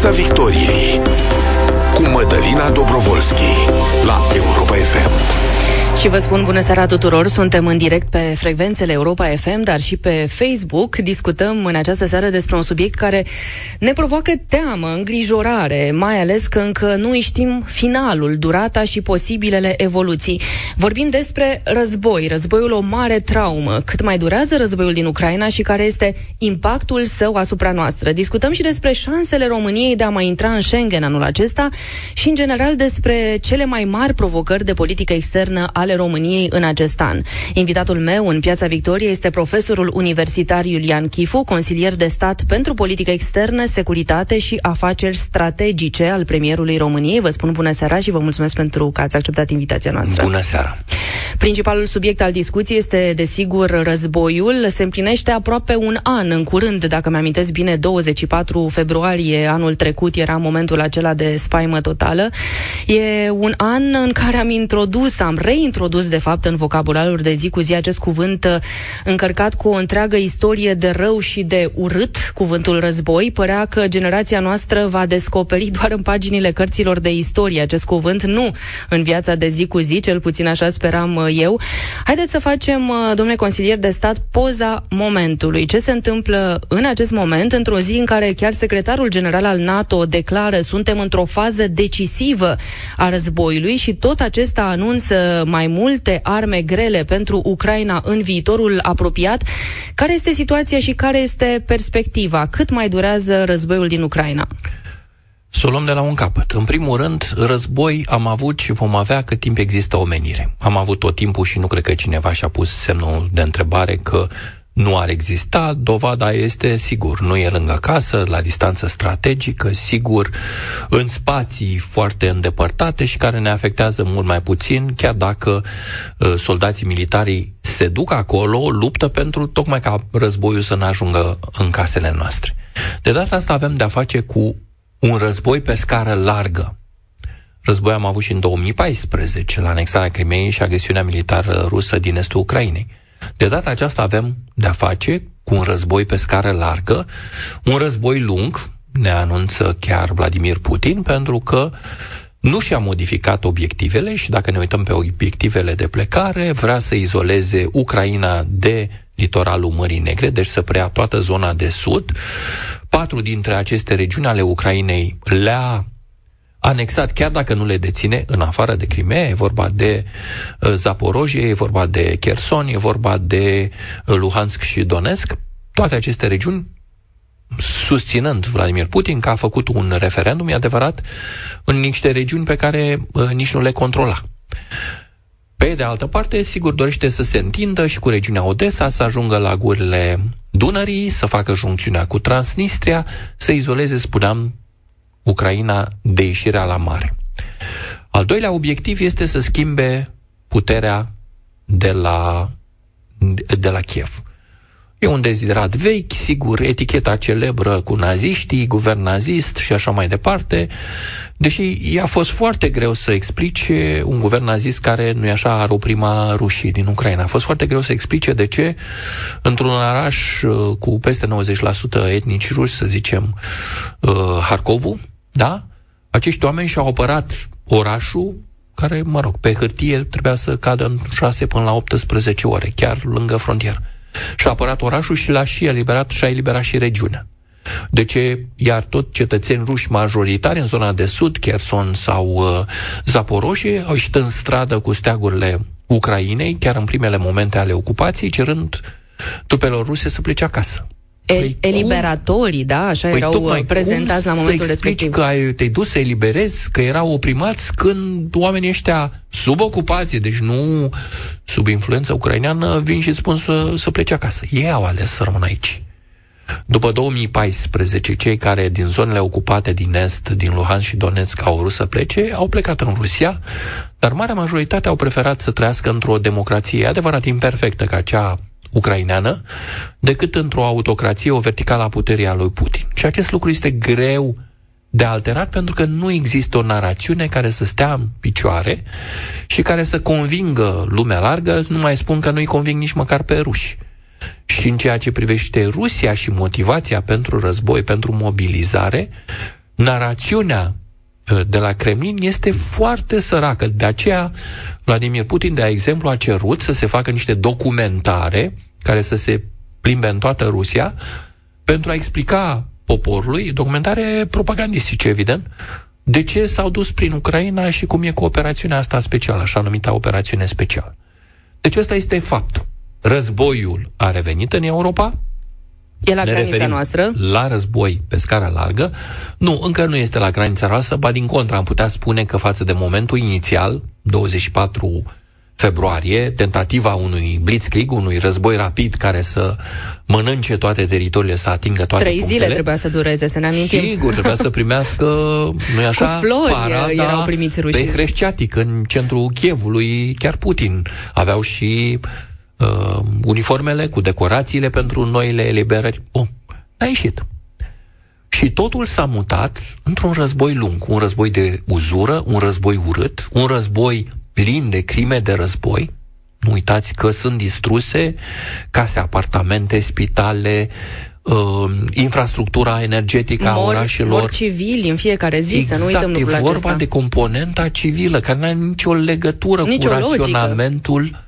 Piața Victoriei cu Mădălina Dobrovolski la Europa FM. Și vă spun bună seara tuturor, suntem în direct pe frecvențele Europa FM, dar și pe Facebook. Discutăm în această seară despre un subiect care ne provoacă teamă, îngrijorare, mai ales că încă nu știm finalul, durata și posibilele evoluții. Vorbim despre război, războiul o mare traumă. Cât mai durează războiul din Ucraina și care este impactul său asupra noastră. Discutăm și despre șansele României de a mai intra în Schengen anul acesta și, în general, despre cele mai mari provocări de politică externă ale României în acest an. Invitatul meu în Piața Victoriei este profesorul universitar Iulian Chifu, consilier de stat pentru politică externă, securitate și afaceri strategice al premierului României. Vă spun bună seara și vă mulțumesc pentru că ați acceptat invitația noastră. Bună seara! Principalul subiect al discuției este, desigur, războiul. Se împlinește aproape un an în curând, dacă mi-amintesc bine, 24 februarie anul trecut era momentul acela de spaimă totală. E un an în care am introdus, am reintrodus introdus, de fapt, în vocabularul de zi cu zi acest cuvânt uh, încărcat cu o întreagă istorie de rău și de urât, cuvântul război. Părea că generația noastră va descoperi doar în paginile cărților de istorie acest cuvânt, nu în viața de zi cu zi, cel puțin așa speram uh, eu. Haideți să facem, uh, domnule consilier de stat, poza momentului. Ce se întâmplă în acest moment, într-o zi în care chiar secretarul general al NATO declară suntem într-o fază decisivă a războiului și tot acesta anunță mai multe arme grele pentru Ucraina în viitorul apropiat. Care este situația și care este perspectiva? Cât mai durează războiul din Ucraina? Să o luăm de la un capăt. În primul rând, război am avut și vom avea cât timp există omenire. Am avut tot timpul și nu cred că cineva și-a pus semnul de întrebare că nu ar exista, dovada este sigur, nu e lângă casă, la distanță strategică, sigur, în spații foarte îndepărtate și care ne afectează mult mai puțin, chiar dacă uh, soldații militari se duc acolo, luptă pentru tocmai ca războiul să nu ajungă în casele noastre. De data asta avem de-a face cu un război pe scară largă. Război am avut și în 2014, la anexarea Crimeei și agresiunea militară rusă din estul Ucrainei. De data aceasta avem de-a face cu un război pe scară largă, un război lung, ne anunță chiar Vladimir Putin, pentru că nu și-a modificat obiectivele și dacă ne uităm pe obiectivele de plecare, vrea să izoleze Ucraina de litoralul Mării Negre, deci să preia toată zona de sud. Patru dintre aceste regiuni ale Ucrainei le-a anexat, chiar dacă nu le deține, în afară de Crimea, e vorba de uh, Zaporojie, e vorba de Kherson, e vorba de uh, Luhansk și Donetsk, toate aceste regiuni susținând Vladimir Putin că a făcut un referendum, e adevărat, în niște regiuni pe care uh, nici nu le controla. Pe de altă parte, sigur, dorește să se întindă și cu regiunea Odessa, să ajungă la gurile Dunării, să facă juncțiunea cu Transnistria, să izoleze, spuneam, Ucraina de ieșirea la mare. Al doilea obiectiv este să schimbe puterea de la, de la Kiev. E un deziderat vechi, sigur, eticheta celebră cu naziștii, guvern nazist și așa mai departe, deși i-a fost foarte greu să explice un guvern nazist care, nu e așa, ar oprima rușii din Ucraina. A fost foarte greu să explice de ce într-un oraș uh, cu peste 90% etnici ruși, să zicem, uh, Harkovul, da? Acești oameni și-au apărat orașul care, mă rog, pe hârtie trebuia să cadă în 6 până la 18 ore, chiar lângă frontieră. Și-a apărat orașul și l-a și eliberat și a eliberat și regiunea. De ce, iar tot cetățeni ruși majoritari în zona de sud, Kherson sau uh, Zaporoșie, au ieșit în stradă cu steagurile Ucrainei, chiar în primele momente ale ocupației, cerând trupelor ruse să plece acasă. Păi eliberatorii, da? Așa păi erau tocmai, prezentați la momentul să respectiv. că ai, te-ai dus să eliberezi, că erau oprimați când oamenii ăștia sub ocupație, deci nu sub influența ucraineană, vin și spun să, să plece acasă. Ei au ales să rămână aici. După 2014, cei care din zonele ocupate din Est, din Luhansk și Donetsk au vrut să plece, au plecat în Rusia, dar marea majoritate au preferat să trăiască într-o democrație adevărat imperfectă ca cea ucraineană decât într-o autocrație, o verticală a puterii a lui Putin. Și acest lucru este greu de alterat pentru că nu există o narațiune care să stea în picioare și care să convingă lumea largă, nu mai spun că nu-i conving nici măcar pe ruși. Și în ceea ce privește Rusia și motivația pentru război, pentru mobilizare, narațiunea ă, de la Kremlin este foarte săracă. De aceea, Vladimir Putin, de exemplu, a cerut să se facă niște documentare care să se plimbe în toată Rusia pentru a explica poporului, documentare propagandistice, evident, de ce s-au dus prin Ucraina și cum e cu operațiunea asta specială, așa numită operațiune specială. Deci ăsta este faptul. Războiul a revenit în Europa, E la ne granița noastră? La război pe scară largă. Nu, încă nu este la granița noastră, ba din contră am putea spune că față de momentul inițial, 24 februarie, tentativa unui blitzkrieg, unui război rapid care să mănânce toate teritoriile, să atingă toate Trei punctele. zile trebuia să dureze, să ne amintim. Sigur, trebuia să primească, nu așa, Cu flori parada erau primiți rușii. pe Hreștiatic, în centrul Chievului, chiar Putin. Aveau și uh, uniformele cu decorațiile pentru noile eliberări. Bun, a ieșit. Și totul s-a mutat într-un război lung, un război de uzură, un război urât, un război plin de crime de război. Nu uitați că sunt distruse case, apartamente, spitale, uh, infrastructura energetică a mor, orașelor. Mor civili în fiecare zi, exact, să nu uităm e lucrul vorba acesta. de componenta civilă, care nu are nicio legătură Nicio cu logică. raționamentul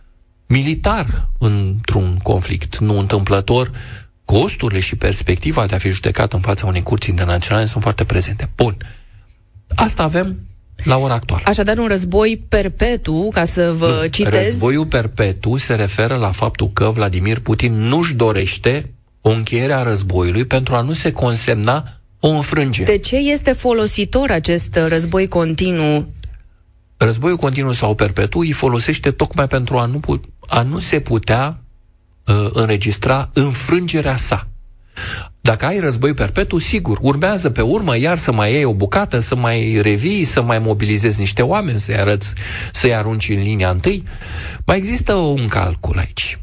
militar într-un conflict. Nu întâmplător, costurile și perspectiva de a fi judecat în fața unei curți internaționale sunt foarte prezente. Bun. Asta avem la ora actuală. Așadar, un război perpetu, ca să vă Nu, citez... Războiul perpetu se referă la faptul că Vladimir Putin nu-și dorește o încheiere a războiului pentru a nu se consemna o înfrângere. De ce este folositor acest război continuu? Războiul continuu sau perpetu îi folosește tocmai pentru a nu, put, a nu se putea uh, înregistra înfrângerea sa. Dacă ai război perpetu, sigur, urmează pe urmă iar să mai iei o bucată, să mai revii, să mai mobilizezi niște oameni, să-i arăți, să-i arunci în linia întâi. Mai există un calcul aici.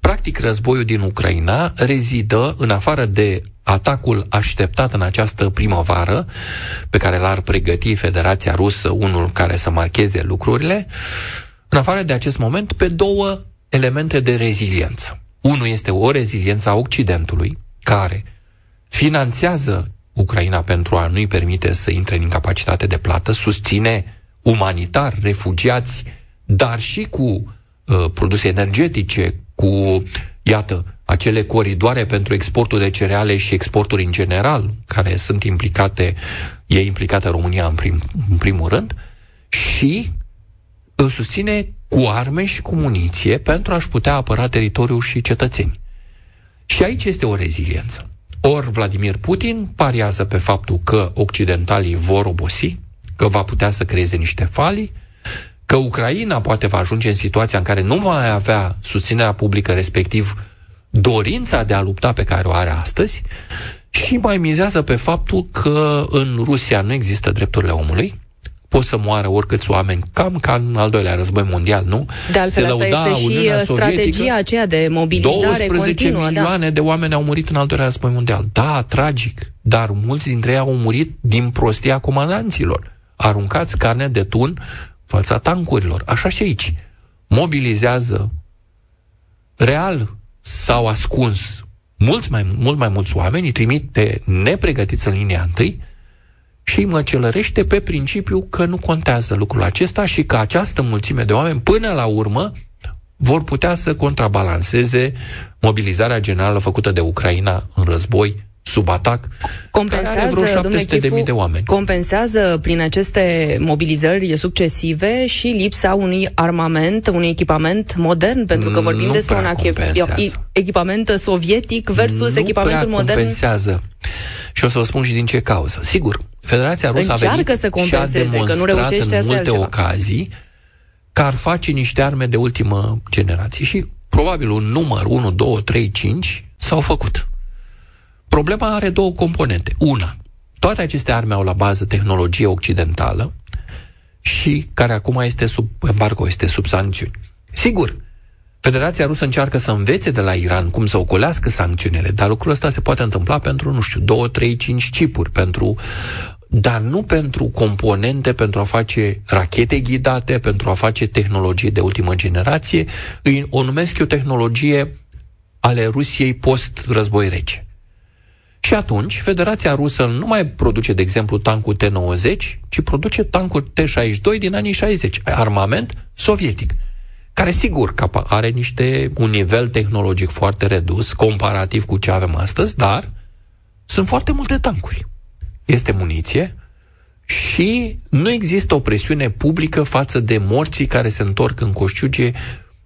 Practic, războiul din Ucraina rezidă, în afară de atacul așteptat în această primăvară, pe care l-ar pregăti Federația Rusă, unul care să marcheze lucrurile, în afară de acest moment, pe două elemente de reziliență. Unul este o reziliență a Occidentului, care finanțează Ucraina pentru a nu-i permite să intre în incapacitate de plată, susține umanitar refugiați, dar și cu uh, produse energetice, cu, iată, acele coridoare pentru exportul de cereale și exporturi în general, care sunt implicate, e implicată România în, prim, în primul rând, și îl susține cu arme și cu muniție pentru a-și putea apăra teritoriul și cetățenii. Și aici este o reziliență. Ori Vladimir Putin pariază pe faptul că occidentalii vor obosi, că va putea să creeze niște falii, că Ucraina poate va ajunge în situația în care nu va mai avea susținerea publică, respectiv dorința de a lupta pe care o are astăzi, și mai mizează pe faptul că în Rusia nu există drepturile omului, pot să moară oricâți oameni, cam ca în al doilea război mondial, nu? De altfel, Se asta lăuda este și Uniunea uh, strategia Sovietică. aceea de mobilizare 12 continuă. Da. milioane de oameni au murit în al doilea război mondial. Da, tragic, dar mulți dintre ei au murit din prostia comandanților. Aruncați carne de tun fața tancurilor. Așa și aici. Mobilizează real sau ascuns mulți mai, mult mai mulți oameni, îi trimit pe nepregătiți în linia întâi și îi măcelărește pe principiu că nu contează lucrul acesta și că această mulțime de oameni, până la urmă, vor putea să contrabalanceze mobilizarea generală făcută de Ucraina în război sub atac, care are Compensează, vreo domnule 700 de Chifu, mii de oameni. compensează prin aceste mobilizări succesive și lipsa unui armament, unui echipament modern, pentru că vorbim Nu despre un prea ache- compensează. echipament sovietic versus nu echipamentul prea modern. compensează. Și o să vă spun și din ce cauză. Sigur, Federația Rusă Încearcă a venit să compenseze, și a că nu demonstrat reușește, în asta e multe altceva. ocazii că ar face niște arme de ultimă generație și probabil un număr 1, 2, 3, 5 s-au făcut. Problema are două componente. Una, toate aceste arme au la bază tehnologie occidentală și care acum este sub embargo, este sub sancțiuni. Sigur, Federația Rusă încearcă să învețe de la Iran cum să ocolească sancțiunile, dar lucrul ăsta se poate întâmpla pentru, nu știu, 2, 3, 5 chipuri, pentru, dar nu pentru componente, pentru a face rachete ghidate, pentru a face tehnologie de ultimă generație. Îi, o numesc eu tehnologie ale Rusiei post-război rece. Și atunci, Federația Rusă nu mai produce, de exemplu, tancul T-90, ci produce tancul T-62 din anii 60, armament sovietic, care sigur că are niște, un nivel tehnologic foarte redus, comparativ cu ce avem astăzi, dar sunt foarte multe tancuri. Este muniție și nu există o presiune publică față de morții care se întorc în Coșciuge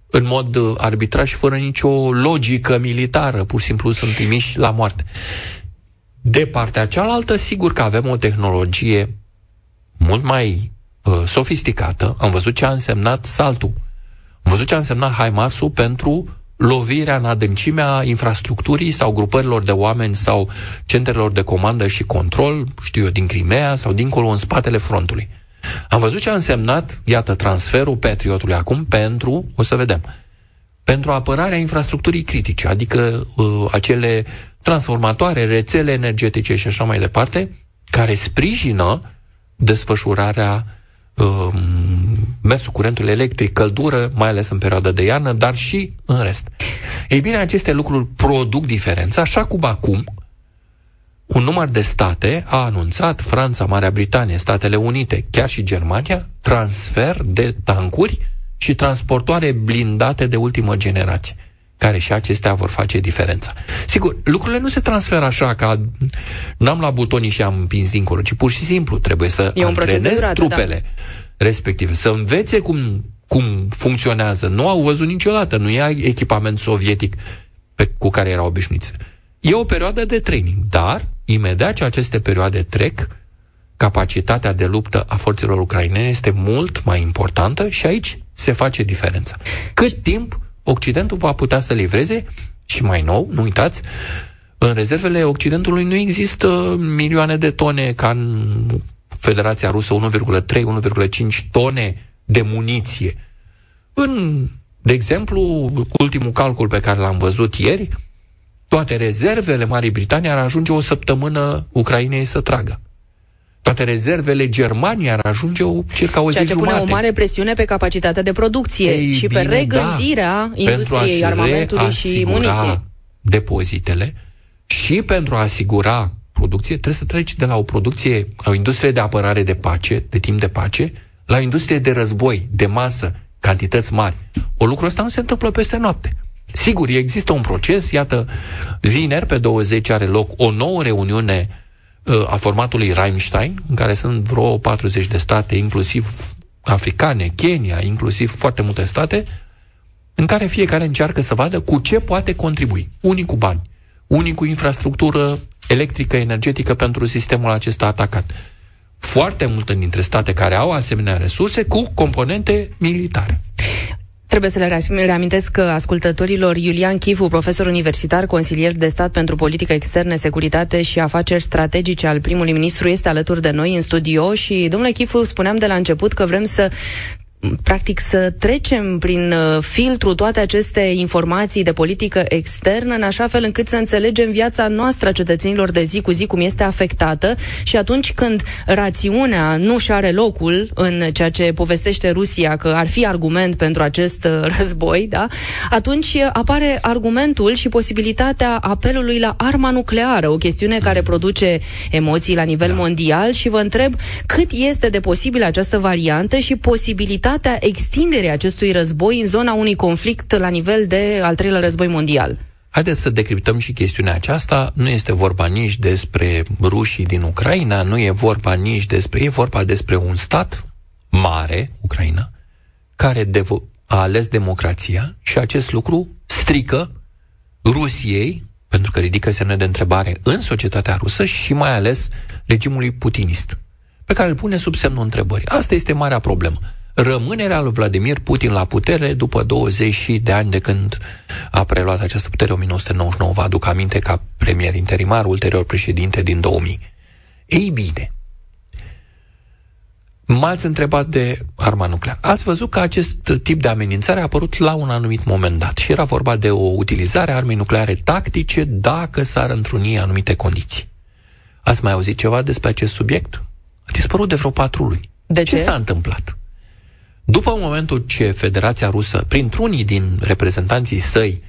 în mod arbitrar și fără nicio logică militară, pur și simplu sunt trimiși la moarte. De partea cealaltă, sigur că avem o tehnologie mult mai uh, sofisticată. Am văzut ce a însemnat saltul. Am văzut ce a însemnat HIMARS-ul pentru lovirea în adâncimea infrastructurii sau grupărilor de oameni sau centrelor de comandă și control, știu eu, din Crimea sau dincolo în spatele frontului. Am văzut ce a însemnat, iată, transferul Patriotului acum pentru, o să vedem, pentru apărarea infrastructurii critice, adică uh, acele transformatoare, rețele energetice și așa mai departe, care sprijină desfășurarea uh, mersul curentului electric, căldură, mai ales în perioada de iarnă, dar și în rest. Ei bine, aceste lucruri produc diferența, așa cum acum un număr de state a anunțat, Franța, Marea Britanie, Statele Unite, chiar și Germania, transfer de tancuri și transportoare blindate de ultimă generație care și acestea vor face diferența. Sigur, lucrurile nu se transferă așa ca n-am la butonii și am împins dincolo, ci pur și simplu trebuie să e antrenezi durată, trupele da. respective, să învețe cum, cum funcționează. Nu au văzut niciodată, nu e echipament sovietic pe, cu care erau obișnuiți. E o perioadă de training, dar imediat ce aceste perioade trec, capacitatea de luptă a forțelor ucrainene este mult mai importantă și aici se face diferența. Cât timp Occidentul va putea să livreze și mai nou, nu uitați, în rezervele Occidentului nu există milioane de tone ca în Federația Rusă 1,3-1,5 tone de muniție. În, de exemplu, ultimul calcul pe care l-am văzut ieri, toate rezervele Marii Britanii ar ajunge o săptămână Ucrainei să tragă toate rezervele Germaniei ar ajunge o, circa o Ceea zi ce pune jumate. o mare presiune pe capacitatea de producție Ei, și bine, pe regândirea da, industriei armamentului și muniției. depozitele și pentru a asigura producție, trebuie să treci de la o producție, la o industrie de apărare de pace, de timp de pace, la o industrie de război, de masă, cantități mari. O lucru ăsta nu se întâmplă peste noapte. Sigur, există un proces, iată, vineri pe 20 are loc o nouă reuniune Uh, a formatului Rammstein, în care sunt vreo 40 de state, inclusiv africane, Kenya, inclusiv foarte multe state, în care fiecare încearcă să vadă cu ce poate contribui. Unii cu bani, unii cu infrastructură electrică, energetică pentru sistemul acesta atacat. Foarte multe dintre state care au asemenea resurse cu componente militare. Trebuie să le reamintesc ascultătorilor. Iulian Chifu, profesor universitar, consilier de stat pentru politică externă, securitate și afaceri strategice al primului ministru, este alături de noi în studio. Și, domnule Chifu, spuneam de la început că vrem să practic să trecem prin uh, filtru toate aceste informații de politică externă în așa fel încât să înțelegem viața noastră a cetățenilor de zi cu zi cum este afectată. Și atunci când rațiunea nu și are locul în ceea ce povestește Rusia că ar fi argument pentru acest uh, război, da? atunci apare argumentul și posibilitatea apelului la arma nucleară, o chestiune care produce emoții la nivel mondial. Și vă întreb cât este de posibil această variantă și posibilitatea posibilitatea extinderii acestui război în zona unui conflict la nivel de al treilea război mondial. Haideți să decriptăm și chestiunea aceasta. Nu este vorba nici despre rușii din Ucraina, nu e vorba nici despre... E vorba despre un stat mare, Ucraina, care devo- a ales democrația și acest lucru strică Rusiei, pentru că ridică semne de întrebare în societatea rusă și mai ales regimului putinist, pe care îl pune sub semnul întrebării. Asta este marea problemă rămânerea lui Vladimir Putin la putere după 20 de ani de când a preluat această putere, 1999, vă aduc aminte, ca premier interimar, ulterior președinte din 2000. Ei bine, m-ați întrebat de arma nucleară. Ați văzut că acest tip de amenințare a apărut la un anumit moment dat și era vorba de o utilizare a armei nucleare tactice dacă s-ar întruni anumite condiții. Ați mai auzit ceva despre acest subiect? A dispărut de vreo patru luni. De ce? ce s-a întâmplat? După momentul ce Federația Rusă, printr-unii din reprezentanții săi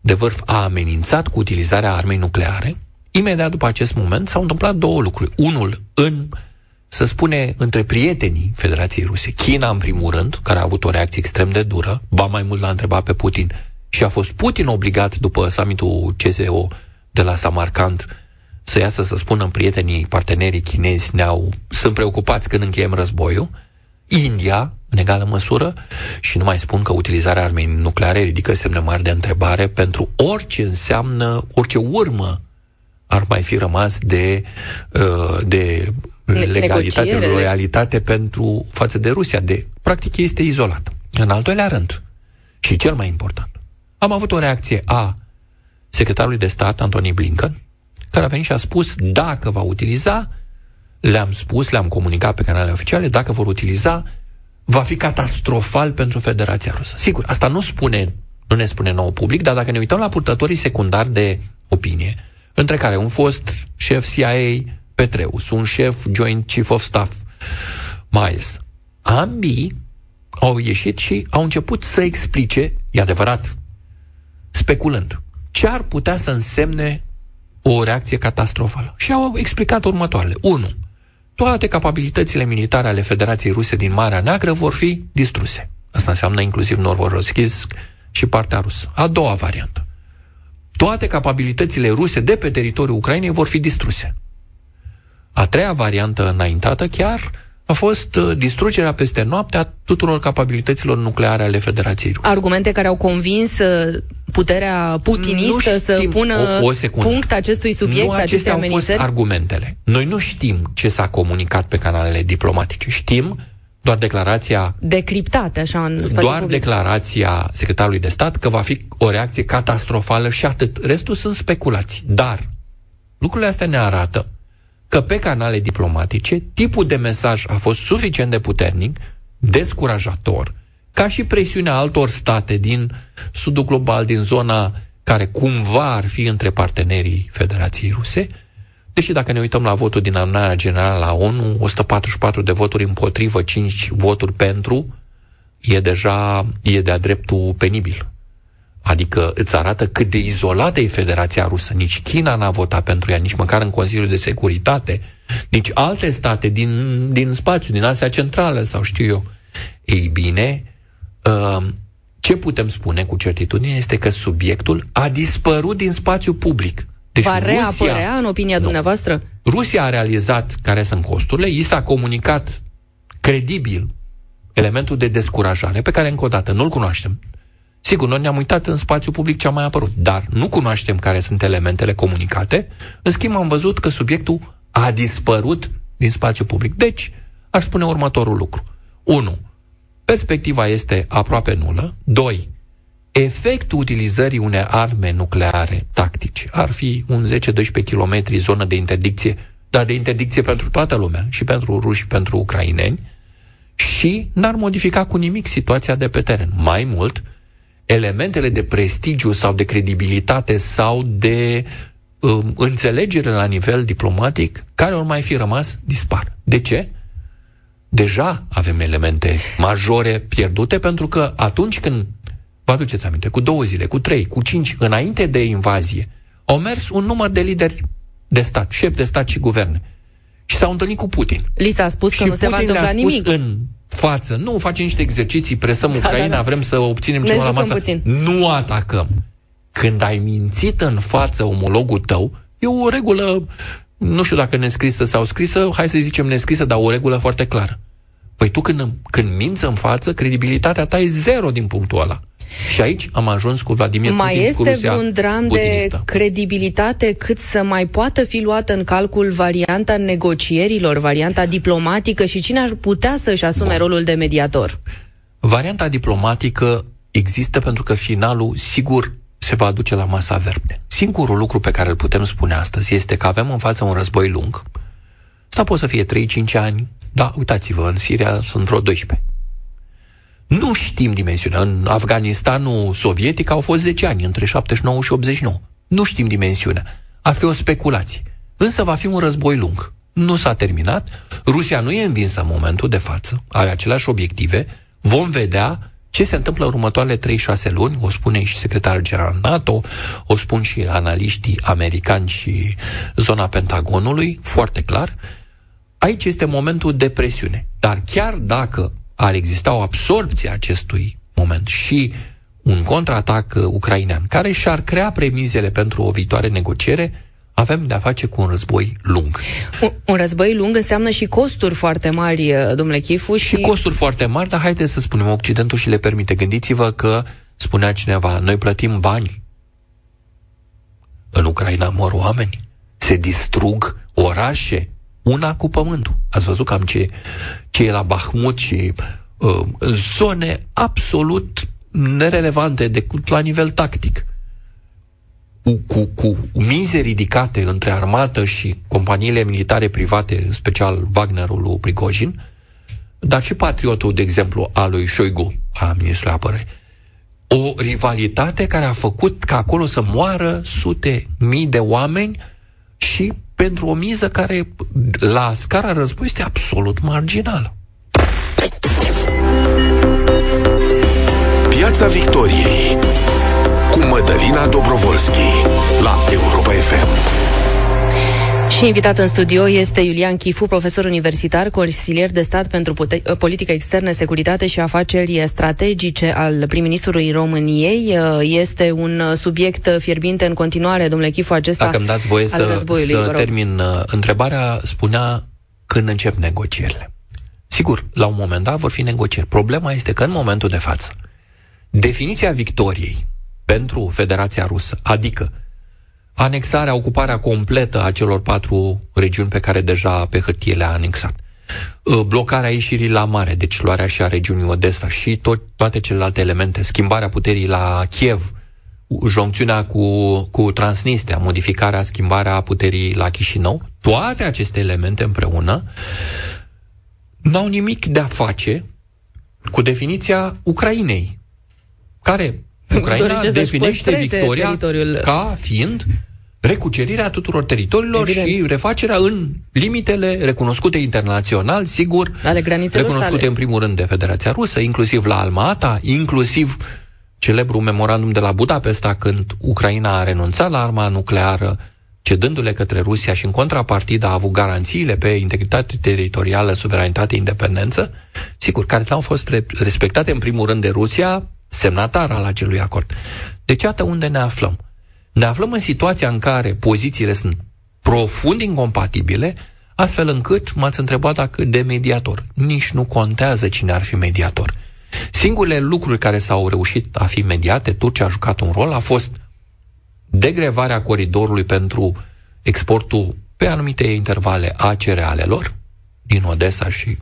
de vârf, a amenințat cu utilizarea armei nucleare, Imediat după acest moment s-au întâmplat două lucruri. Unul, în, să spune, între prietenii Federației Ruse. China, în primul rând, care a avut o reacție extrem de dură, ba mai mult l-a întrebat pe Putin, și a fost Putin obligat, după summitul CSO de la Samarkand, să iasă să spună în prietenii, partenerii chinezi ne-au, sunt preocupați când încheiem războiul. India, în egală măsură, și nu mai spun că utilizarea armei nucleare ridică semne mari de întrebare pentru orice înseamnă, orice urmă ar mai fi rămas de, uh, de legalitate, loialitate pentru față de Rusia. De, practic este izolat. În al doilea rând, și cel mai important, am avut o reacție a secretarului de stat, Antony Blinken, care a venit și a spus dacă va utiliza, le-am spus, le-am comunicat pe canalele oficiale, dacă vor utiliza, va fi catastrofal pentru Federația Rusă. Sigur, asta nu spune, nu ne spune nou public, dar dacă ne uităm la purtătorii secundari de opinie, între care un fost șef CIA Petreus, un șef Joint Chief of Staff Miles, ambii au ieșit și au început să explice, e adevărat, speculând, ce ar putea să însemne o reacție catastrofală. Și au explicat următoarele. 1. Toate capabilitățile militare ale Federației Ruse din Marea Neagră vor fi distruse. Asta înseamnă inclusiv Novorossiysk și partea rusă. A doua variantă. Toate capabilitățile ruse de pe teritoriul Ucrainei vor fi distruse. A treia variantă înaintată chiar a fost uh, distrugerea peste noapte a tuturor capabilităților nucleare ale Federației Ruse. Argumente care au convins uh, puterea putinistă știm, să pună o, o punct acestui subiect, nu acestea au fost argumentele. Noi nu știm ce s-a comunicat pe canalele diplomatice. Știm doar declarația... Decriptate, așa, în Doar public. declarația secretarului de stat că va fi o reacție catastrofală și atât. Restul sunt speculații. Dar lucrurile astea ne arată că pe canale diplomatice tipul de mesaj a fost suficient de puternic, descurajator, ca și presiunea altor state din sudul global, din zona care cumva ar fi între partenerii Federației Ruse, deși dacă ne uităm la votul din adunarea generală la ONU, 144 de voturi împotrivă, 5 voturi pentru, e deja, e de-a dreptul penibil. Adică îți arată cât de izolată e Federația Rusă. Nici China n-a votat pentru ea, nici măcar în Consiliul de Securitate, nici alte state din, din spațiu, din Asia Centrală sau știu eu. Ei bine, uh, ce putem spune cu certitudine este că subiectul a dispărut din spațiu public. Deci Va Rusia, reapărea în opinia nu, dumneavoastră? Rusia a realizat care sunt costurile, i s-a comunicat credibil elementul de descurajare pe care încă o dată nu-l cunoaștem. Sigur, noi ne-am uitat în spațiu public ce a mai apărut, dar nu cunoaștem care sunt elementele comunicate. În schimb, am văzut că subiectul a dispărut din spațiu public. Deci, aș spune următorul lucru. 1. Perspectiva este aproape nulă. 2. Efectul utilizării unei arme nucleare tactice ar fi un 10-12 km zonă de interdicție, dar de interdicție pentru toată lumea, și pentru ruși, și pentru ucraineni, și n-ar modifica cu nimic situația de pe teren. Mai mult, elementele de prestigiu sau de credibilitate sau de um, înțelegere la nivel diplomatic care ori mai fi rămas dispar. De ce? Deja avem elemente majore pierdute pentru că atunci când, vă aduceți aminte, cu două zile, cu trei, cu cinci, înainte de invazie, au mers un număr de lideri de stat, șef de stat și guverne. Și s-au întâlnit cu Putin. Li s-a spus că și nu Putin se va întâmpla nimic. în față. Nu, facem niște exerciții, presăm da, Ucraina, da, da. vrem să obținem ceva la masă. Puțin. Nu atacăm. Când ai mințit în față omologul tău, e o regulă, nu știu dacă nescrisă sau scrisă, hai să zicem nescrisă, dar o regulă foarte clară. Păi tu când, când minți în față, credibilitatea ta e zero din punctul ăla. Și aici am ajuns cu Vladimir mai Putin este cu Rusia vreun dram putinistă. de credibilitate cât să mai poată fi luată în calcul varianta negocierilor, varianta diplomatică și cine ar putea să-și asume Bun. rolul de mediator? Varianta diplomatică există pentru că finalul, sigur, se va aduce la masa verde. Singurul lucru pe care îl putem spune astăzi este că avem în față un război lung. Asta poate să fie 3-5 ani, da, uitați-vă, în Siria sunt vreo 12. Nu știm dimensiunea. În Afganistanul sovietic au fost 10 ani, între 79 și 89. Nu știm dimensiunea. Ar fi o speculație. Însă va fi un război lung. Nu s-a terminat. Rusia nu e învinsă în momentul de față. Are aceleași obiective. Vom vedea Ce se întâmplă în următoarele 3-6 luni, o spune și secretarul general NATO, o spun și analiștii americani și zona Pentagonului, foarte clar, aici este momentul de presiune. Dar chiar dacă ar exista o absorpție a acestui moment și un contraatac ucrainean care și-ar crea premizele pentru o viitoare negociere, avem de-a face cu un război lung. Un, un război lung înseamnă și costuri foarte mari, uh, domnule Chifu. Și... și costuri foarte mari, dar haideți să spunem, Occidentul și le permite. Gândiți-vă că, spunea cineva, noi plătim bani. În Ucraina mor oameni, se distrug orașe, una cu pământul. Ați văzut cam ce, ce e la Bahmut și uh, zone absolut nerelevante decât la nivel tactic cu, cu, cu mize ridicate între armată și companiile militare private, în special Wagnerul lui Prigojin, dar și patriotul, de exemplu, al lui Șoigu, a ministrului apărării. O rivalitate care a făcut ca acolo să moară sute mii de oameni și pentru o miză care, la scara războiului, este absolut marginală. Piața Victoriei cu Mădălina Dobrovolski la Europa FM. Și invitat în studio este Iulian Chifu, profesor universitar, consilier de stat pentru politică externă, securitate și afaceri strategice al prim-ministrului României. Este un subiect fierbinte în continuare, domnule Chifu, acesta Dacă îmi dați voie să, să termin uh, întrebarea, spunea când încep negocierile. Sigur, la un moment dat vor fi negocieri. Problema este că în momentul de față, definiția victoriei pentru Federația Rusă, adică anexarea, ocuparea completă a celor patru regiuni pe care deja pe hârtie le-a anexat, uh, blocarea ieșirii la mare, deci luarea și a regiunii Odessa și tot, toate celelalte elemente, schimbarea puterii la Kiev, joncțiunea cu, cu Transnistria, modificarea, schimbarea puterii la Chișinău, toate aceste elemente împreună n-au nimic de a face cu definiția Ucrainei, care Ucraina definește victoria teritoriul. ca fiind recucerirea tuturor teritoriilor Evident. și refacerea în limitele recunoscute internațional, sigur, ale recunoscute sale. în primul rând de Federația Rusă, inclusiv la Almata, inclusiv celebrul memorandum de la Budapesta când Ucraina a renunțat la arma nucleară, cedându-le către Rusia și în contrapartidă a avut garanțiile pe integritate teritorială, suveranitate, independență, sigur, care nu au fost respectate în primul rând de Rusia, semnatar al acelui acord. Deci iată unde ne aflăm. Ne aflăm în situația în care pozițiile sunt profund incompatibile, astfel încât m-ați întrebat dacă de mediator. Nici nu contează cine ar fi mediator. Singurele lucruri care s-au reușit a fi mediate, Turcia a jucat un rol, a fost degrevarea coridorului pentru exportul pe anumite intervale a cerealelor din Odessa și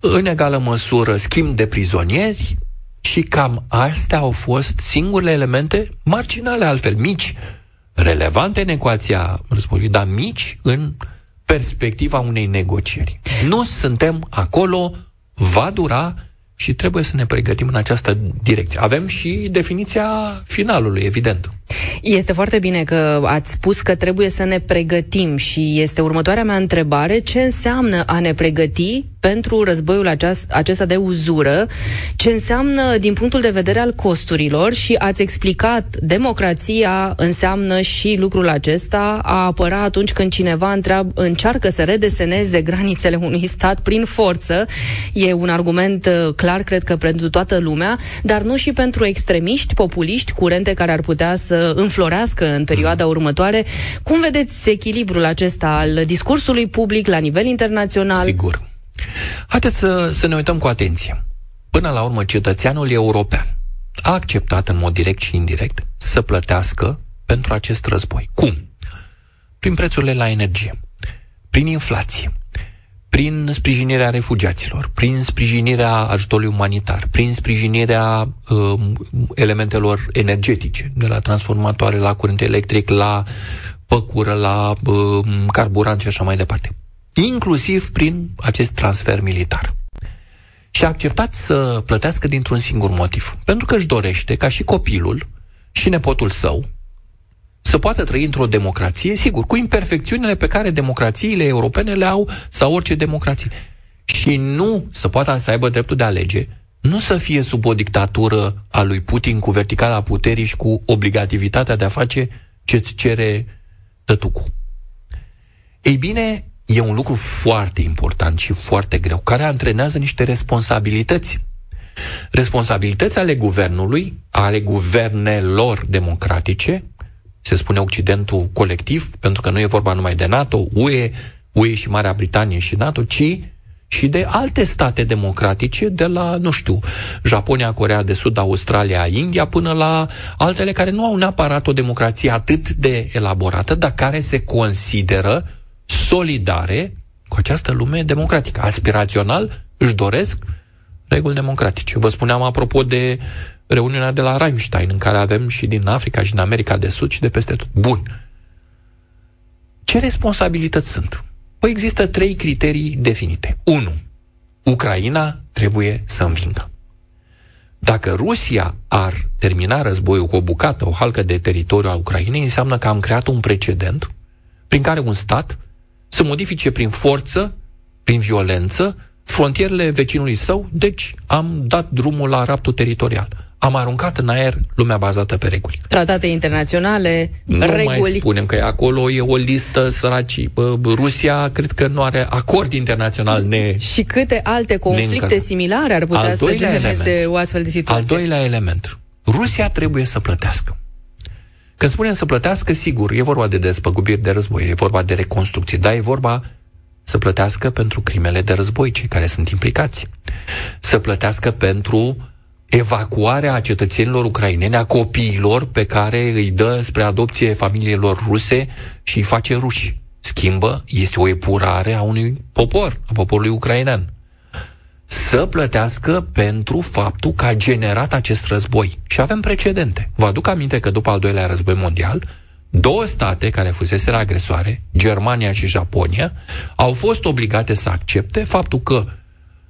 în egală măsură schimb de prizonieri, și cam astea au fost singurele elemente marginale, altfel mici, relevante în ecuația războiului, dar mici în perspectiva unei negocieri. Nu suntem acolo, va dura și trebuie să ne pregătim în această direcție. Avem și definiția finalului, evident. Este foarte bine că ați spus că trebuie să ne pregătim și este următoarea mea întrebare. Ce înseamnă a ne pregăti pentru războiul aceast, acesta de uzură? Ce înseamnă din punctul de vedere al costurilor? Și ați explicat, democrația înseamnă și lucrul acesta, a apăra atunci când cineva întreab, încearcă să redeseneze granițele unui stat prin forță. E un argument uh, clar, cred că pentru toată lumea, dar nu și pentru extremiști, populiști, curente care ar putea să înflorească în perioada următoare. Cum vedeți echilibrul acesta al discursului public la nivel internațional? Sigur. Haideți să, să ne uităm cu atenție. Până la urmă, cetățeanul european a acceptat în mod direct și indirect să plătească pentru acest război. Cum? Prin prețurile la energie, prin inflație, prin sprijinirea refugiaților, prin sprijinirea ajutorului umanitar, prin sprijinirea uh, elementelor energetice, de la transformatoare, la curent electric, la păcură, la uh, carburant și așa mai departe. Inclusiv prin acest transfer militar. Și a acceptat să plătească dintr-un singur motiv. Pentru că își dorește ca și copilul și nepotul său să poată trăi într-o democrație, sigur, cu imperfecțiunile pe care democrațiile europene le au sau orice democrație. Și nu să poată să aibă dreptul de a alege nu să fie sub o dictatură a lui Putin cu verticala puterii și cu obligativitatea de a face ce-ți cere tătucu. Ei bine, e un lucru foarte important și foarte greu, care antrenează niște responsabilități. Responsabilități ale guvernului, ale guvernelor democratice, se spune Occidentul colectiv, pentru că nu e vorba numai de NATO, UE, UE și Marea Britanie și NATO, ci și de alte state democratice, de la, nu știu, Japonia, Corea de Sud, Australia, India, până la altele care nu au neapărat o democrație atât de elaborată, dar care se consideră solidare cu această lume democratică. Aspirațional își doresc reguli democratice. Vă spuneam apropo de reuniunea de la Rammstein, în care avem și din Africa și din America de Sud și de peste tot. Bun. Ce responsabilități sunt? Păi există trei criterii definite. 1. Ucraina trebuie să învingă. Dacă Rusia ar termina războiul cu o bucată, o halcă de teritoriu a Ucrainei, înseamnă că am creat un precedent prin care un stat să modifice prin forță, prin violență, frontierele vecinului său, deci am dat drumul la raptul teritorial am aruncat în aer lumea bazată pe reguli. Tratate internaționale, nu reguli. mai spunem că acolo e o listă săracii. Rusia cred că nu are acord internațional ne... Și câte alte conflicte neîncărat. similare ar putea să genereze element, o astfel de situație? Al doilea element. Rusia trebuie să plătească. Când spunem să plătească, sigur, e vorba de despăgubiri de război, e vorba de reconstrucție, dar e vorba să plătească pentru crimele de război, cei care sunt implicați. Să plătească pentru evacuarea cetățenilor ucraineni, a copiilor pe care îi dă spre adopție familiilor ruse și îi face ruși. Schimbă, este o epurare a unui popor, a poporului ucrainean. Să plătească pentru faptul că a generat acest război. Și avem precedente. Vă aduc aminte că după al doilea război mondial, două state care fusese agresoare, Germania și Japonia, au fost obligate să accepte faptul că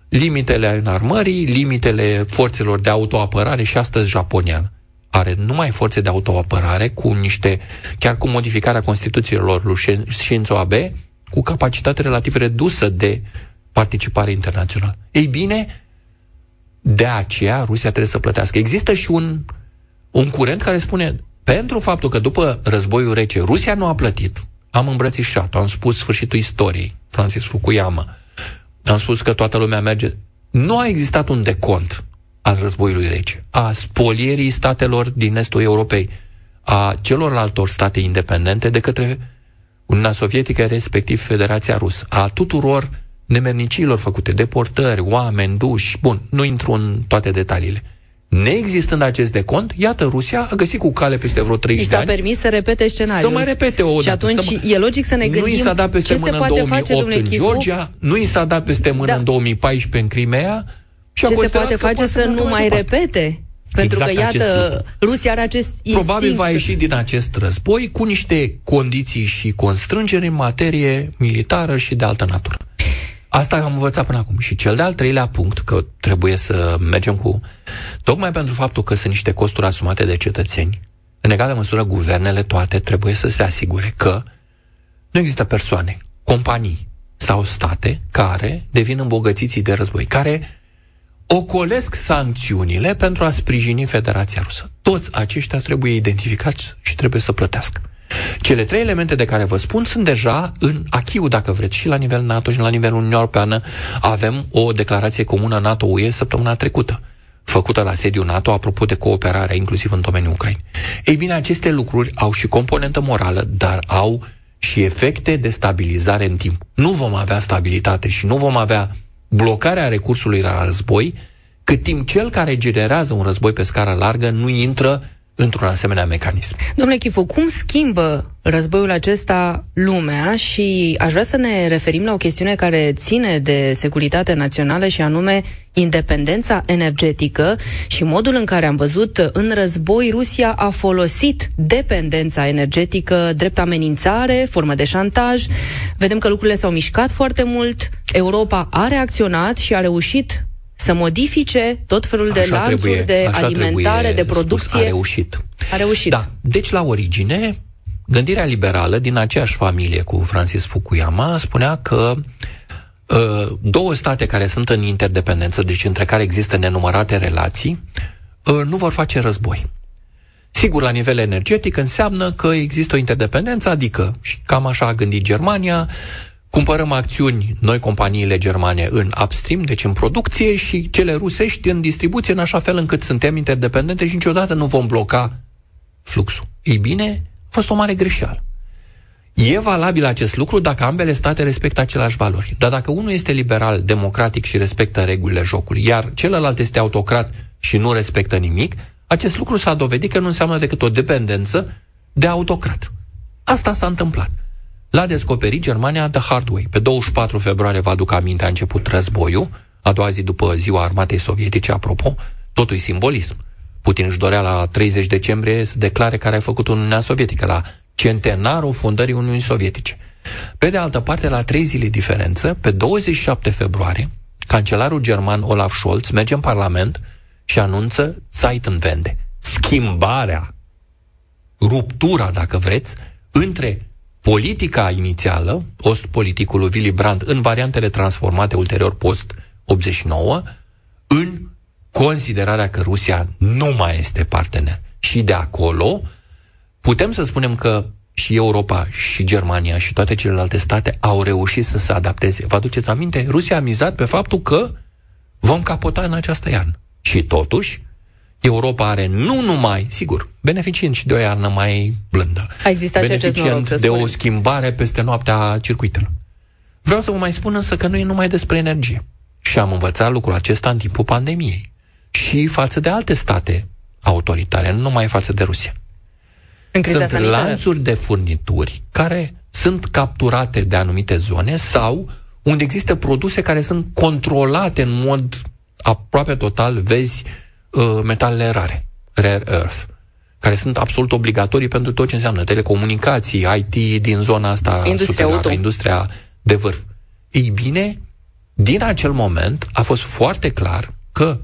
limitele înarmării, limitele forțelor de autoapărare și astăzi Japonia are numai forțe de autoapărare cu niște, chiar cu modificarea Constituțiilor lui Shinzo Abe, cu capacitate relativ redusă de participare internațională. Ei bine, de aceea Rusia trebuie să plătească. Există și un, un curent care spune, pentru faptul că după războiul rece Rusia nu a plătit, am îmbrățișat am spus sfârșitul istoriei, Francis Fukuyama, am spus că toată lumea merge. Nu a existat un decont al războiului rece, a spolierii statelor din estul Europei, a celorlaltor state independente de către Uniunea Sovietică, respectiv Federația Rusă, a tuturor nemernicilor făcute, deportări, oameni, duși, bun, nu intru în toate detaliile. Neexistând acest decont, iată, Rusia a găsit cu cale peste vreo 30 de ani. s-a permis să repete scenariul. Să mai repete o dată. Și atunci să... e logic să ne gândim nu i s-a dat peste ce mână se poate face, în Georgia, nu i s-a dat peste mână da. în 2014 în Crimea. Și ce se poate face să nu mai departe. repete? Pentru exact că, iată, Rusia are acest instinct. Probabil va ieși din acest război cu niște condiții și constrângeri în materie militară și de altă natură. Asta am învățat până acum. Și cel de-al treilea punct, că trebuie să mergem cu... Tocmai pentru faptul că sunt niște costuri asumate de cetățeni, în egală măsură, guvernele toate trebuie să se asigure că nu există persoane, companii sau state care devin îmbogățiții de război, care ocolesc sancțiunile pentru a sprijini Federația Rusă. Toți aceștia trebuie identificați și trebuie să plătească. Cele trei elemente de care vă spun sunt deja în achiu, dacă vreți, și la nivel NATO și la nivelul Uniunii Europeană. Avem o declarație comună NATO-UE săptămâna trecută făcută la sediul NATO apropo de cooperarea inclusiv în domeniul Ucrainei. Ei bine, aceste lucruri au și componentă morală, dar au și efecte de stabilizare în timp. Nu vom avea stabilitate și nu vom avea blocarea recursului la război cât timp cel care generează un război pe scară largă nu intră într-un asemenea mecanism. Domnule Chifu, cum schimbă războiul acesta lumea și aș vrea să ne referim la o chestiune care ține de securitate națională și anume independența energetică și modul în care am văzut în război Rusia a folosit dependența energetică drept amenințare, formă de șantaj. Vedem că lucrurile s-au mișcat foarte mult, Europa a reacționat și a reușit să modifice tot felul de lanțuri trebuie, de alimentare, de producție. Spus, a reușit. A reușit. Da. Deci, la origine, gândirea liberală din aceeași familie cu Francis Fukuyama spunea că uh, două state care sunt în interdependență, deci între care există nenumărate relații, uh, nu vor face război. Sigur, la nivel energetic înseamnă că există o interdependență, adică, și cam așa a gândit Germania, cumpărăm acțiuni, noi companiile germane, în upstream, deci în producție, și cele rusești în distribuție, în așa fel încât suntem interdependente și niciodată nu vom bloca fluxul. Ei bine, a fost o mare greșeală. E valabil acest lucru dacă ambele state respectă aceleași valori. Dar dacă unul este liberal, democratic și respectă regulile jocului, iar celălalt este autocrat și nu respectă nimic, acest lucru s-a dovedit că nu înseamnă decât o dependență de autocrat. Asta s-a întâmplat. L-a descoperit Germania the hard way. Pe 24 februarie, vă aduc aminte, a început războiul, a doua zi după ziua armatei sovietice, apropo, totul e simbolism. Putin își dorea la 30 decembrie să declare care a făcut Uniunea Sovietică, la centenarul fondării Uniunii Sovietice. Pe de altă parte, la trei zile diferență, pe 27 februarie, cancelarul german Olaf Scholz merge în Parlament și anunță Zeitenwende, schimbarea, ruptura, dacă vreți, între politica inițială, post-politicul lui Willy Brandt, în variantele transformate ulterior post-89, în considerarea că Rusia nu mai este partener. Și de acolo putem să spunem că și Europa, și Germania, și toate celelalte state au reușit să se adapteze. Vă aduceți aminte? Rusia a mizat pe faptul că vom capota în această iarnă. Și totuși, Europa are nu numai, sigur, beneficiind și de o iarnă mai blândă, a existat beneficiind și acest noroc, de o schimbare peste noaptea circuitelor. Vreau să vă mai spun însă că nu e numai despre energie. Și am învățat lucrul acesta în timpul pandemiei. Și față de alte state autoritare, nu numai față de Rusia. În sunt sanitară. lanțuri de furnituri care sunt capturate de anumite zone sau unde există produse care sunt controlate în mod aproape total, vezi uh, metalele rare, rare earth, care sunt absolut obligatorii pentru tot ce înseamnă telecomunicații, IT din zona asta industria, auto. industria de vârf. Ei bine, din acel moment a fost foarte clar că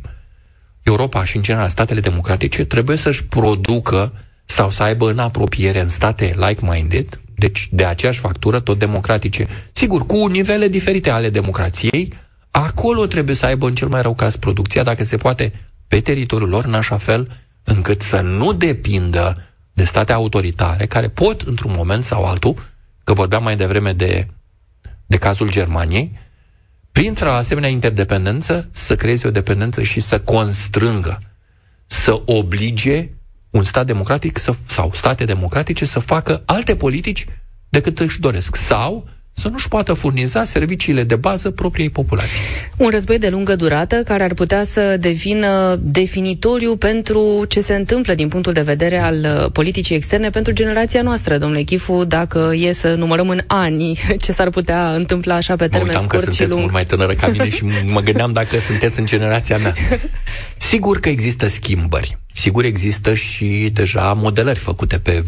Europa și, în general, statele democratice trebuie să-și producă sau să aibă în apropiere în state like-minded, deci de aceeași factură, tot democratice, sigur, cu nivele diferite ale democrației, acolo trebuie să aibă în cel mai rău caz producția, dacă se poate, pe teritoriul lor, în așa fel încât să nu depindă de state autoritare care pot, într-un moment sau altul, că vorbeam mai devreme de, de cazul Germaniei, printr-o asemenea interdependență, să creeze o dependență și să constrângă, să oblige un stat democratic să, sau state democratice să facă alte politici decât își doresc. Sau să nu-și poată furniza serviciile de bază propriei populații. Un război de lungă durată care ar putea să devină definitoriu pentru ce se întâmplă din punctul de vedere al uh, politicii externe pentru generația noastră, domnule Chifu, dacă e să numărăm în ani ce s-ar putea întâmpla așa pe termen mă scurt că și lung. mult mai tânără ca mine și mă gândeam dacă sunteți în generația mea. Sigur că există schimbări. Sigur există și deja modelări făcute pe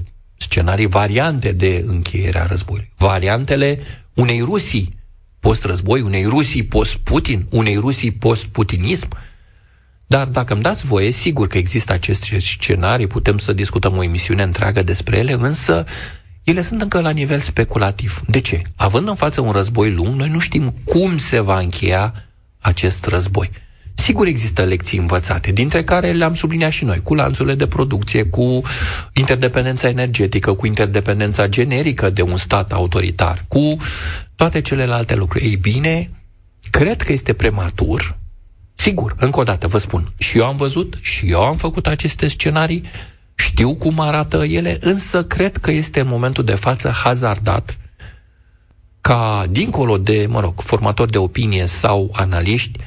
scenarii, variante de încheiere a războiului. Variantele unei Rusii post-război, unei Rusii post-Putin, unei Rusii post-putinism. Dar dacă îmi dați voie, sigur că există aceste scenarii, putem să discutăm o emisiune întreagă despre ele, însă ele sunt încă la nivel speculativ. De ce? Având în față un război lung, noi nu știm cum se va încheia acest război. Sigur există lecții învățate, dintre care le-am subliniat și noi, cu lanțurile de producție, cu interdependența energetică, cu interdependența generică de un stat autoritar, cu toate celelalte lucruri. Ei bine, cred că este prematur. Sigur, încă o dată vă spun, și eu am văzut, și eu am făcut aceste scenarii, știu cum arată ele, însă cred că este în momentul de față hazardat ca, dincolo de, mă rog, formatori de opinie sau analiști,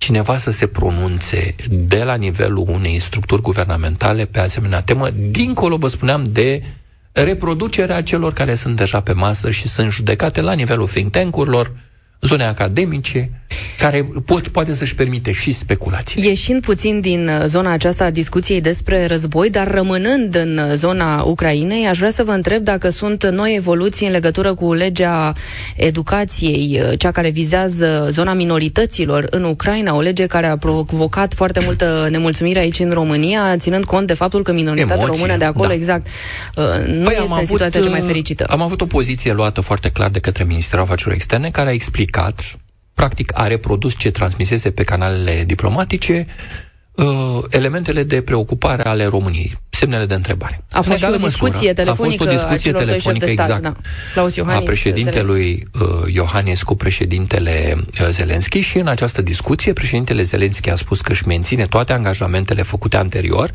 cineva să se pronunțe de la nivelul unei structuri guvernamentale pe asemenea temă, dincolo, vă spuneam, de reproducerea celor care sunt deja pe masă și sunt judecate la nivelul think tank-urilor, zone academice, care pot, poate să-și permite și speculații. Ieșind puțin din uh, zona aceasta a discuției despre război, dar rămânând în uh, zona Ucrainei, aș vrea să vă întreb dacă sunt noi evoluții în legătură cu legea educației, uh, cea care vizează zona minorităților în Ucraina, o lege care a provocat foarte multă nemulțumire aici în România, ținând cont de faptul că minoritatea Emoție, română de acolo, da. exact, nu păi este în situația cea mai fericită. Am avut o poziție luată foarte clar de către Ministerul Afacerilor Externe, care a explicat practic a reprodus ce transmisese pe canalele diplomatice uh, elementele de preocupare ale României semnele de întrebare. A fost și o discuție telefonică a fost o discuție telefonică de stat, exact da. Claus Iohannis, a președintelui uh, Iohannis cu președintele uh, Zelenski și în această discuție președintele Zelenski a spus că își menține toate angajamentele făcute anterior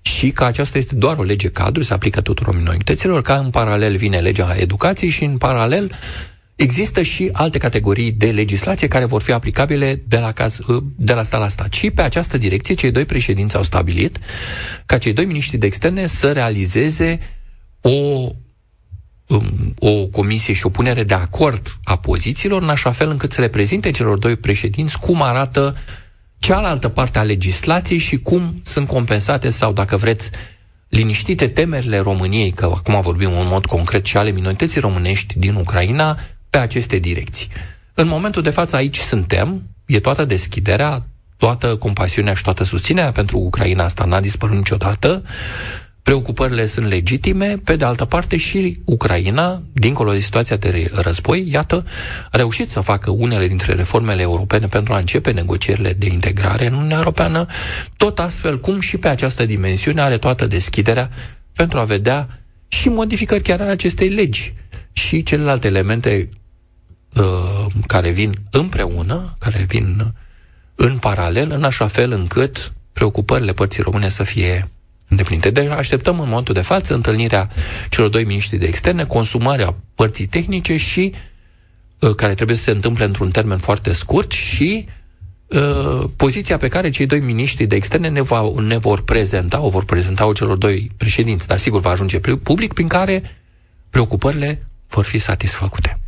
și că aceasta este doar o lege cadru, se aplică tuturor minorităților, ca în paralel vine legea educației și în paralel Există și alte categorii de legislație care vor fi aplicabile de la, caz, uh, de la stat la stat. Și pe această direcție, cei doi președinți au stabilit ca cei doi miniștri de externe să realizeze o um, o comisie și o punere de acord a pozițiilor, în așa fel încât să le prezinte celor doi președinți cum arată cealaltă parte a legislației și cum sunt compensate sau, dacă vreți, liniștite temerile României, că acum vorbim în mod concret și ale minorității românești din Ucraina, pe aceste direcții. În momentul de față aici suntem, e toată deschiderea, toată compasiunea și toată susținerea pentru Ucraina asta n-a dispărut niciodată. Preocupările sunt legitime, pe de altă parte și Ucraina, dincolo de situația de război, iată, a reușit să facă unele dintre reformele europene pentru a începe negocierile de integrare în Uniunea Europeană, tot astfel cum și pe această dimensiune are toată deschiderea pentru a vedea și modificări chiar ale acestei legi și celelalte elemente uh, care vin împreună, care vin în paralel, în așa fel încât preocupările părții române să fie îndeplinite. Deci așteptăm în momentul de față întâlnirea celor doi miniștri de externe, consumarea părții tehnice și uh, care trebuie să se întâmple într-un termen foarte scurt și uh, poziția pe care cei doi miniștri de externe ne, va, ne vor prezenta, o vor prezenta o celor doi președinți, dar sigur va ajunge public, prin care preocupările vor fi satisfăcute.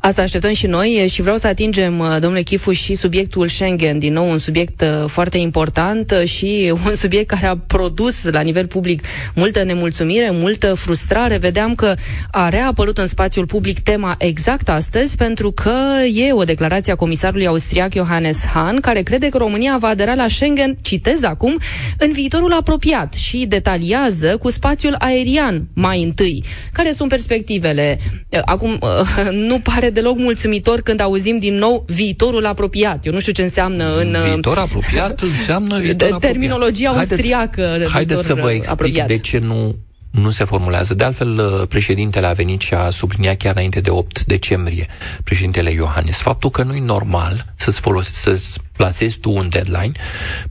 Asta așteptăm și noi și vreau să atingem, uh, domnule Chifu, și subiectul Schengen, din nou un subiect uh, foarte important uh, și un subiect care a produs la nivel public multă nemulțumire, multă frustrare. Vedeam că a reapărut în spațiul public tema exact astăzi, pentru că e o declarație a comisarului austriac Johannes Hahn, care crede că România va adera la Schengen, citez acum, în viitorul apropiat și detaliază cu spațiul aerian mai întâi. Care sunt perspectivele? Acum, nu pare deloc mulțumitor când auzim din nou viitorul apropiat. Eu nu știu ce înseamnă în... Viitor apropiat înseamnă viitor Terminologia apropiat. austriacă. Haideți, haideți să vă explic apropiat. de ce nu nu se formulează. De altfel, uh, președintele a venit și a subliniat chiar înainte de 8 decembrie, președintele Iohannis, faptul că nu e normal să-ți, folosi, să-ți plasezi tu un deadline,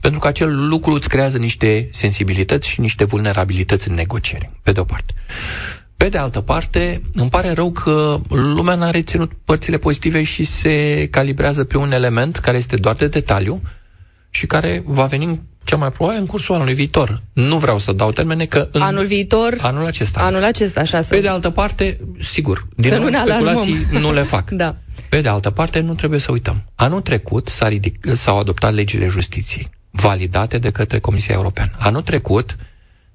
pentru că acel lucru îți creează niște sensibilități și niște vulnerabilități în negociere, pe de o parte. Pe de altă parte, îmi pare rău că lumea n-a reținut părțile pozitive și se calibrează pe un element care este doar de detaliu și care va veni cel mai probabil în cursul anului viitor. Nu vreau să dau termene că în anul viitor, anul acesta. Anul acesta, așa să. Pe de altă parte, sigur, din să nu ne speculații nu le fac. da. Pe de altă parte, nu trebuie să uităm. Anul trecut s-a ridic, s-au adoptat legile justiției, validate de către Comisia Europeană. Anul trecut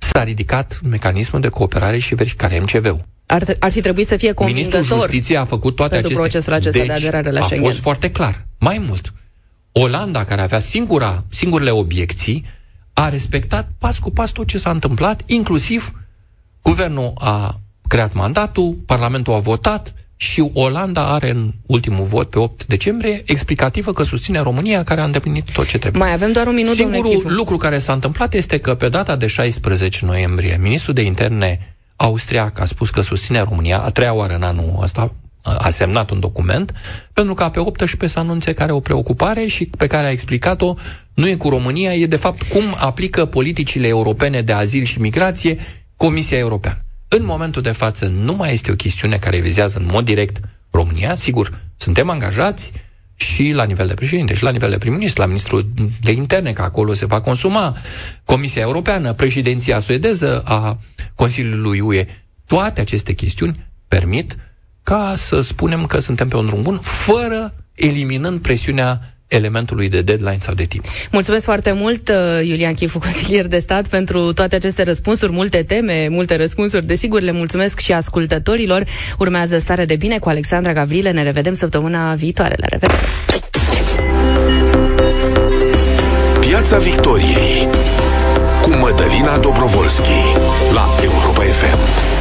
s-a ridicat mecanismul de cooperare și verificare, MCV-ul. Ar, ar fi trebuit să fie convingător Ministrul Justiției a făcut toate pentru aceste... procesul acesta deci, de aderare la a Schengen. a fost foarte clar. Mai mult, Olanda, care avea singura, singurele obiecții, a respectat pas cu pas tot ce s-a întâmplat, inclusiv guvernul a creat mandatul, Parlamentul a votat, și Olanda are în ultimul vot pe 8 decembrie explicativă că susține România care a îndeplinit tot ce trebuie. Mai avem doar un minut, Singurul lucru care s-a întâmplat este că pe data de 16 noiembrie, ministrul de interne austriac a spus că susține România, a treia oară în anul ăsta, a semnat un document, pentru că pe 18 să anunțe care o preocupare și pe care a explicat-o nu e cu România, e de fapt cum aplică politicile europene de azil și migrație Comisia Europeană. În momentul de față nu mai este o chestiune care vizează în mod direct România. Sigur, suntem angajați și la nivel de președinte, și la nivel de prim-ministru, la ministrul de interne, că acolo se va consuma, Comisia Europeană, președinția suedeză a Consiliului UE. Toate aceste chestiuni permit ca să spunem că suntem pe un drum bun, fără eliminând presiunea elementului de deadline sau de timp. Mulțumesc foarte mult, uh, Iulian Chifu, consilier de stat, pentru toate aceste răspunsuri, multe teme, multe răspunsuri. Desigur, le mulțumesc și ascultătorilor. Urmează stare de bine cu Alexandra Gavrile. Ne revedem săptămâna viitoare. La revedere! Piața Victoriei cu Mădălina Dobrovolski la Europa FM.